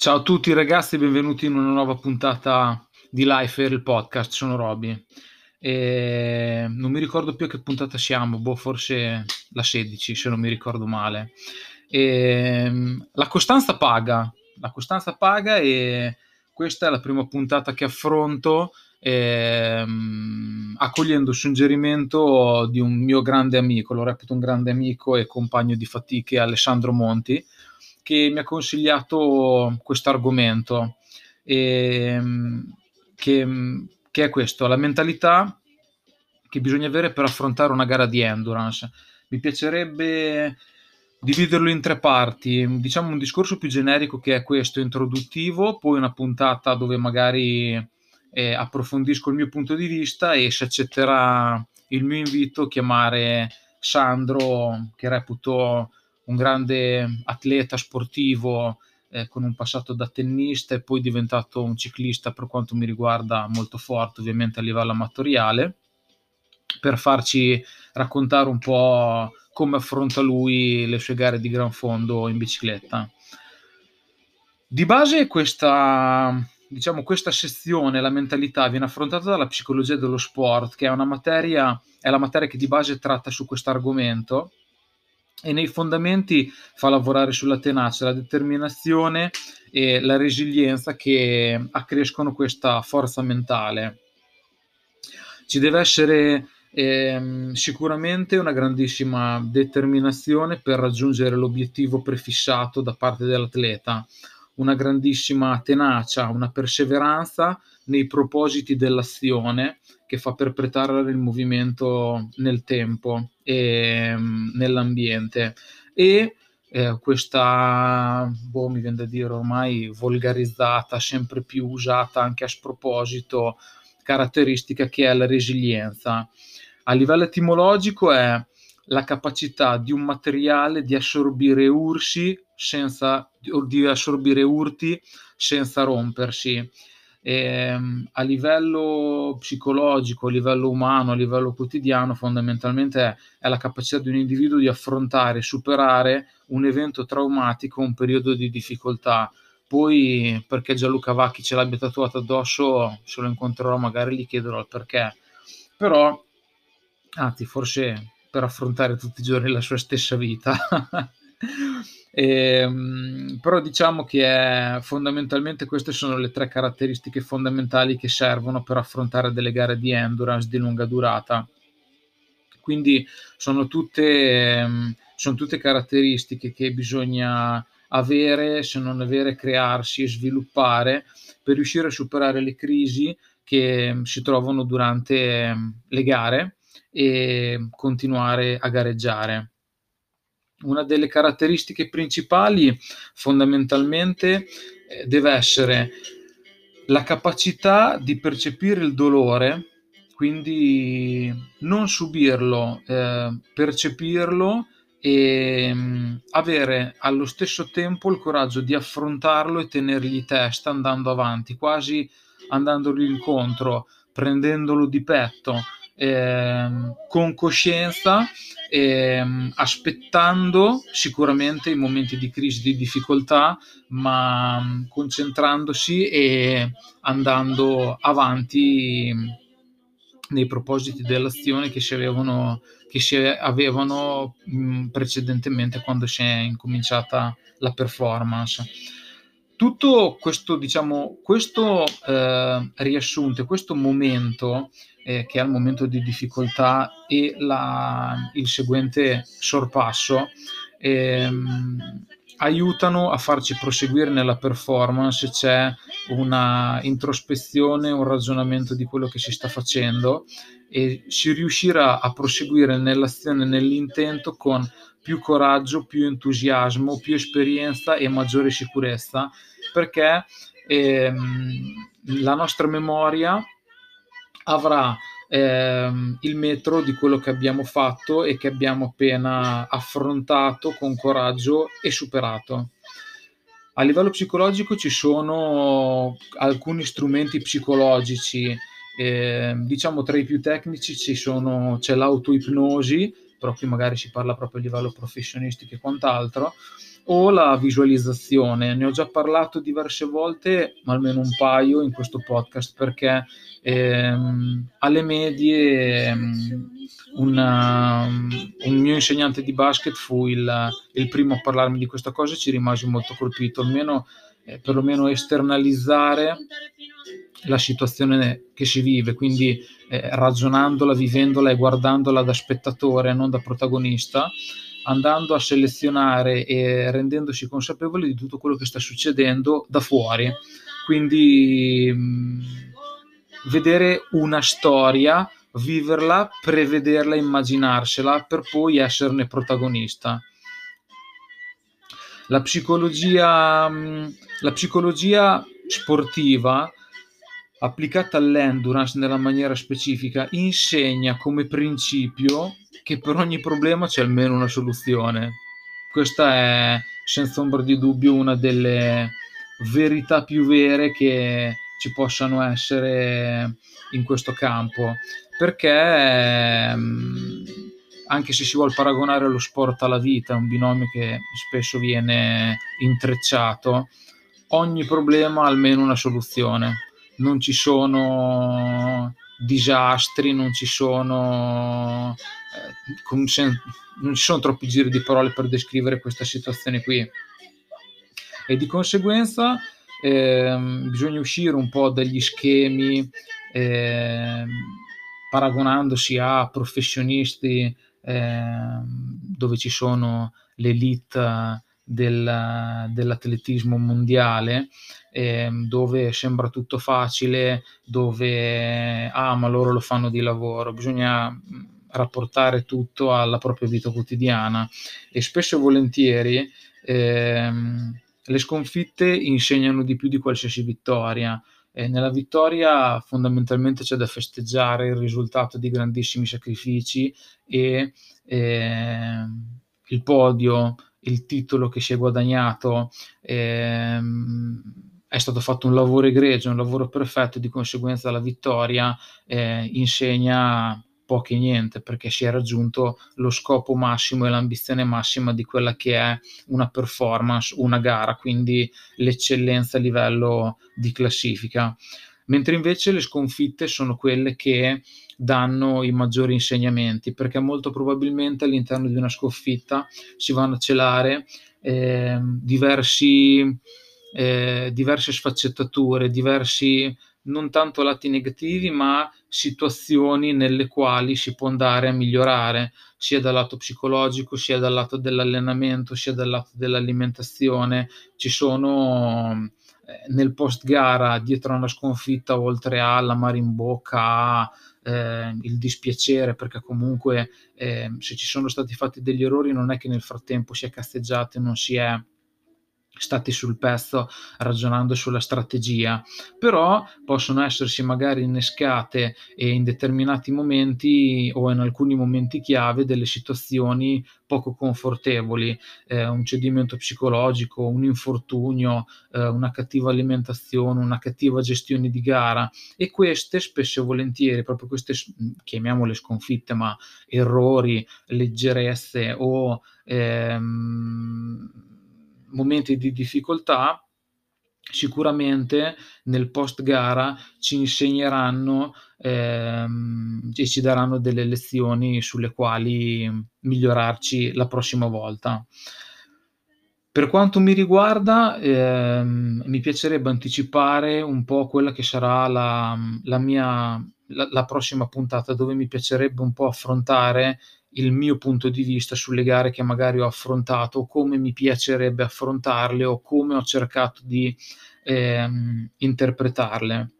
Ciao a tutti ragazzi, benvenuti in una nuova puntata di Life il podcast. Sono Roby. E non mi ricordo più a che puntata siamo, boh, forse la 16 se non mi ricordo male. E, la costanza paga, la costanza paga e questa è la prima puntata che affronto ehm, accogliendo il suggerimento di un mio grande amico, lo reputo un grande amico e compagno di fatiche, Alessandro Monti, che mi ha consigliato questo argomento, ehm, che, che, è questo, la mentalità che bisogna avere per affrontare una gara di endurance. Mi piacerebbe dividerlo in tre parti, diciamo un discorso più generico che è questo introduttivo, poi una puntata dove magari eh, approfondisco il mio punto di vista e se accetterà il mio invito chiamare Sandro che reputo un grande atleta sportivo eh, con un passato da tennista e poi diventato un ciclista per quanto mi riguarda molto forte ovviamente a livello amatoriale per farci raccontare un po' come affronta lui le sue gare di gran fondo in bicicletta. Di base questa, diciamo, questa sezione, la mentalità, viene affrontata dalla psicologia dello sport, che è una materia, è la materia che di base tratta su questo argomento e nei fondamenti fa lavorare sulla tenacia, la determinazione e la resilienza che accrescono questa forza mentale. Ci deve essere ehm, sicuramente una grandissima determinazione per raggiungere l'obiettivo prefissato da parte dell'atleta, una grandissima tenacia, una perseveranza nei propositi dell'azione che fa perpetrare il movimento nel tempo e mm, nell'ambiente e eh, questa, boh, mi viene da dire ormai volgarizzata, sempre più usata anche a sproposito, caratteristica che è la resilienza. A livello etimologico è la capacità di un materiale di assorbire ursi senza, di assorbire urti senza rompersi. E, ehm, a livello psicologico, a livello umano, a livello quotidiano, fondamentalmente è, è la capacità di un individuo di affrontare superare un evento traumatico, un periodo di difficoltà. Poi perché Gianluca Vacchi ce l'abbia tatuato addosso, se lo incontrerò magari gli chiederò il perché. Però, anzi, forse per affrontare tutti i giorni la sua stessa vita. E, ehm, però diciamo che è, fondamentalmente queste sono le tre caratteristiche fondamentali che servono per affrontare delle gare di endurance di lunga durata. Quindi sono tutte, ehm, sono tutte caratteristiche che bisogna avere, se non avere, crearsi e sviluppare per riuscire a superare le crisi che si trovano durante ehm, le gare e continuare a gareggiare una delle caratteristiche principali fondamentalmente eh, deve essere la capacità di percepire il dolore, quindi non subirlo, eh, percepirlo e mh, mm, avere allo stesso tempo il coraggio di affrontarlo e tenergli testa andando avanti, quasi andandogli incontro, prendendolo di petto, eh, con coscienza ehm, aspettando sicuramente i momenti di crisi, di difficoltà, ma mm, concentrandosi e andando avanti nei propositi dell'azione che si avevano, che si avevano mh, mm, precedentemente quando si è incominciata la performance. Tutto questo, diciamo, questo eh, riassunto, questo momento eh, che è il momento di difficoltà e la, il seguente sorpasso ehm, aiutano a farci proseguire nella performance, c'è una introspezione, un ragionamento di quello che si sta facendo e si riuscirà a proseguire nell'azione, nell'intento con più coraggio, più entusiasmo, più esperienza e maggiore sicurezza perché ehm, la nostra memoria avrà ehm, il metro di quello che abbiamo fatto e che abbiamo appena affrontato con coraggio e superato. A livello psicologico ci sono alcuni strumenti psicologici, eh, diciamo tra i più tecnici ci sono, c'è l'autoipnosi però qui magari si parla proprio a livello professionistico e quant'altro, o la visualizzazione. Ne ho già parlato diverse volte, ma almeno un paio in questo podcast, perché ehm, alle medie ehm, una, un mio insegnante di basket fu il, il, primo a parlarmi di questa cosa e ci rimasi molto colpito, almeno eh, perlomeno esternalizzare la situazione che si vive, quindi eh, ragionandola, vivendola e guardandola da spettatore, non da protagonista, andando a selezionare e rendendosi consapevoli di tutto quello che sta succedendo da fuori. Quindi mh, vedere una storia, viverla, prevederla, immaginarsela per poi esserne protagonista. La psicologia, la psicologia sportiva applicata all'endurance nella maniera specifica insegna come principio che per ogni problema c'è almeno una soluzione. Questa è senza ombra di dubbio una delle verità più vere che ci possano essere in questo campo, perché ehm, anche se si vuole paragonare lo sport alla vita, un binomio che spesso viene intrecciato, ogni problema ha almeno una soluzione non ci sono disastri, non ci sono, eh, sen- non ci sono troppi giri di parole per descrivere questa situazione qui. E di conseguenza eh, bisogna uscire un po' dagli schemi eh, paragonandosi a professionisti ehm, dove ci sono l'elite del, dell'atletismo mondiale, eh, dove sembra tutto facile, dove ah, ma loro lo fanno di lavoro, bisogna rapportare tutto alla propria vita quotidiana e spesso e volentieri ehm, le sconfitte insegnano di più di qualsiasi vittoria. E nella vittoria fondamentalmente c'è da festeggiare il risultato di grandissimi sacrifici e eh, il podio il titolo che si è guadagnato ehm, è stato fatto un lavoro egregio, un lavoro perfetto e di conseguenza la vittoria eh, insegna poco niente perché si è raggiunto lo scopo massimo e l'ambizione massima di quella che è una performance, una gara, quindi l'eccellenza a livello di classifica. Mentre invece le sconfitte sono quelle che danno i maggiori insegnamenti, perché molto probabilmente all'interno di una sconfitta si vanno a celare eh, diversi, eh, diverse sfaccettature, diversi non tanto lati negativi, ma situazioni nelle quali si può andare a migliorare, sia dal lato psicologico, sia dal lato dell'allenamento, sia dal lato dell'alimentazione. Ci sono eh, nel post gara, dietro a una sconfitta, oltre alla mare in bocca, eh, il dispiacere perché comunque eh, se ci sono stati fatti degli errori non è che nel frattempo si è casteggiato e non si è stati sul pezzo ragionando sulla strategia, però possono essersi magari innescate in determinati momenti o in alcuni momenti chiave delle situazioni poco confortevoli, eh, un cedimento psicologico, un infortunio, eh, una cattiva alimentazione, una cattiva gestione di gara. E queste spesso e volentieri, proprio queste chiamiamole sconfitte, ma errori, leggerezze o ehm, momenti di difficoltà sicuramente nel post gara ci insegneranno ehm, e ci daranno delle lezioni sulle quali migliorarci la prossima volta. Per quanto mi riguarda, ehm, mi piacerebbe anticipare un po' quella che sarà la, la mia la, la prossima puntata, dove mi piacerebbe un po' affrontare il mio punto di vista sulle gare che magari ho affrontato, come mi piacerebbe affrontarle o come ho cercato di ehm, interpretarle.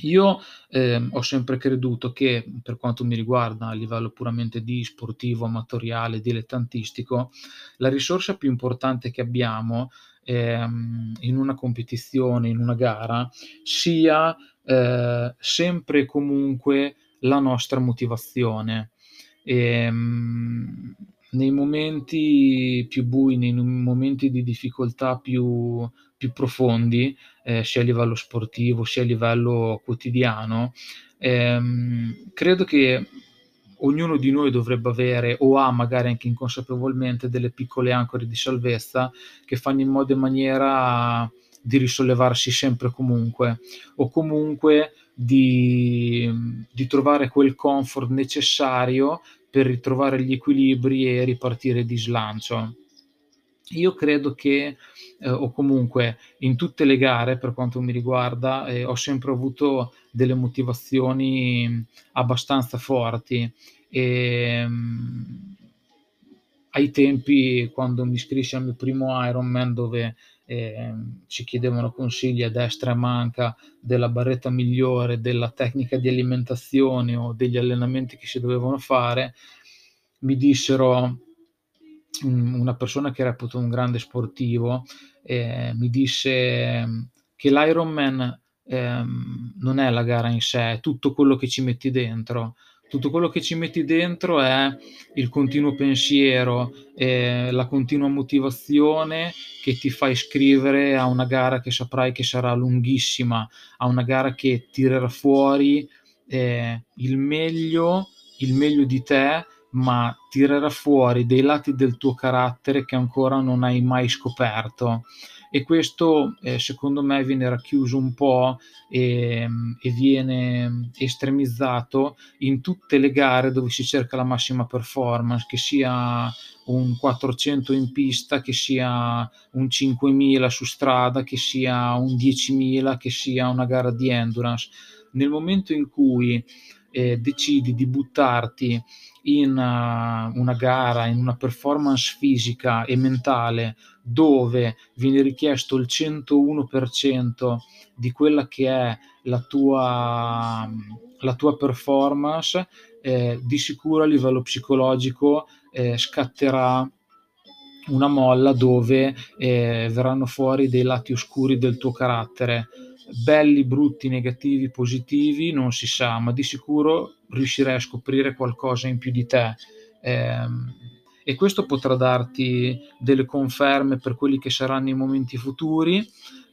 Io eh, ho sempre creduto che, per quanto mi riguarda a livello puramente di sportivo, amatoriale, dilettantistico, la risorsa più importante che abbiamo ehm, in una competizione, in una gara, sia eh, sempre e comunque la nostra motivazione. E, ehm, nei momenti più bui, nei momenti di difficoltà più, più profondi, eh, sia a livello sportivo sia a livello quotidiano, ehm, credo che ognuno di noi dovrebbe avere o ha magari anche inconsapevolmente delle piccole ancore di salvezza che fanno in modo e maniera di risollevarsi sempre comunque o comunque di, di trovare quel comfort necessario per ritrovare gli equilibri e ripartire di slancio. Io credo che, eh, o comunque in tutte le gare, per quanto mi riguarda, eh, ho sempre avuto delle motivazioni abbastanza forti. E, um, ai tempi, quando mi iscrissi al mio primo Ironman, dove eh, ci chiedevano consigli a destra e manca della barretta migliore, della tecnica di alimentazione o degli allenamenti che si dovevano fare, mi dissero una persona che reputo un grande sportivo eh, mi disse che l'Ironman eh, non è la gara in sé, è tutto quello che ci metti dentro. Tutto quello che ci metti dentro è il continuo pensiero, eh, la continua motivazione che ti fa iscrivere a una gara che saprai che sarà lunghissima, a una gara che tirerà fuori eh, il meglio, il meglio di te ma tirerà fuori dei lati del tuo carattere che ancora non hai mai scoperto e questo eh, secondo me viene racchiuso un po' e, e, viene estremizzato in tutte le gare dove si cerca la massima performance, che sia un 400 in pista, che sia un 5000 su strada, che sia un 10.000, che sia una gara di endurance. Nel momento in cui eh, decidi di buttarti in uh, una gara, in una performance fisica e mentale dove viene richiesto il 101% di quella che è la tua, la tua performance, eh, di sicuro a livello psicologico eh, scatterà una molla dove eh, verranno fuori dei lati oscuri del tuo carattere belli, brutti, negativi, positivi, non si sa, ma di sicuro riuscirai a scoprire qualcosa in più di te. Eh, e questo potrà darti delle conferme per quelli che saranno i momenti futuri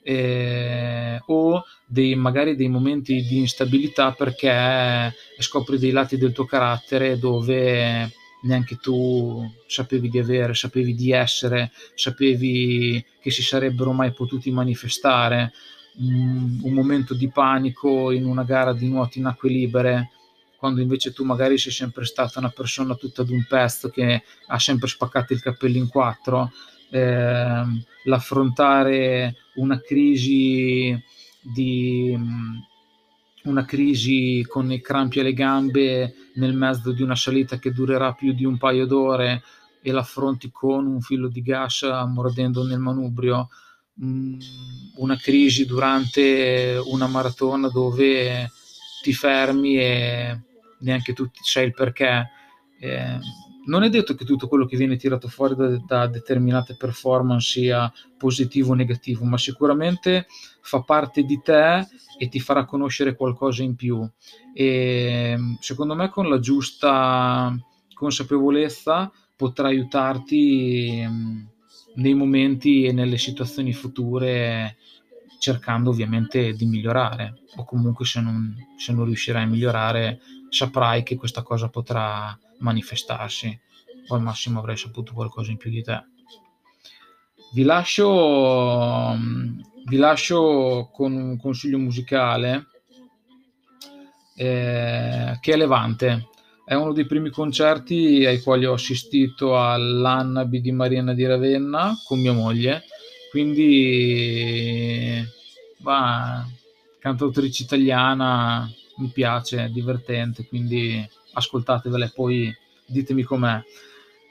eh, o dei, magari dei momenti di instabilità perché scopri dei lati del tuo carattere dove neanche tu sapevi di avere, sapevi di essere, sapevi che si sarebbero mai potuti manifestare un, un momento di panico in una gara di nuoto in acque libere quando invece tu magari sei sempre stata una persona tutta d'un pezzo che ha sempre spaccato il cappello in quattro, eh, l'affrontare una crisi di una crisi con i crampi alle gambe nel mezzo di una salita che durerà più di un paio d'ore e l'affronti con un filo di gas mordendo nel manubrio una crisi durante una maratona dove ti fermi e neanche tu sai il perché. Eh, non è detto che tutto quello che viene tirato fuori da, da, determinate performance sia positivo o negativo, ma sicuramente fa parte di te e ti farà conoscere qualcosa in più. E secondo me, con la giusta consapevolezza, potrà aiutarti nei momenti e nelle situazioni future cercando ovviamente di migliorare o comunque se non, se non riuscirai a migliorare saprai che questa cosa potrà manifestarsi o al massimo avrai saputo qualcosa in più di te. Vi lascio, vi lascio con un consiglio musicale eh, che è Levante è uno dei primi concerti ai quali ho assistito all'Annabi di Marina di Ravenna con mia moglie, quindi bah, cantautrice italiana mi piace, è divertente, quindi ascoltatevela e poi ditemi com'è.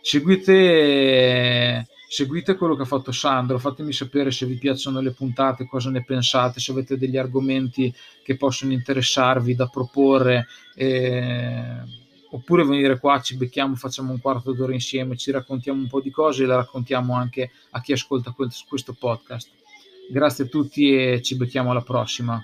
Seguite, seguite quello che ha fatto Sandro, fatemi sapere se vi piacciono le puntate, cosa ne pensate, se avete degli argomenti che possono interessarvi da proporre. Eh, oppure venire qua, ci becchiamo, facciamo un quarto d'ora insieme, ci raccontiamo un po' di cose e le raccontiamo anche a chi ascolta questo podcast. Grazie a tutti e ci becchiamo alla prossima.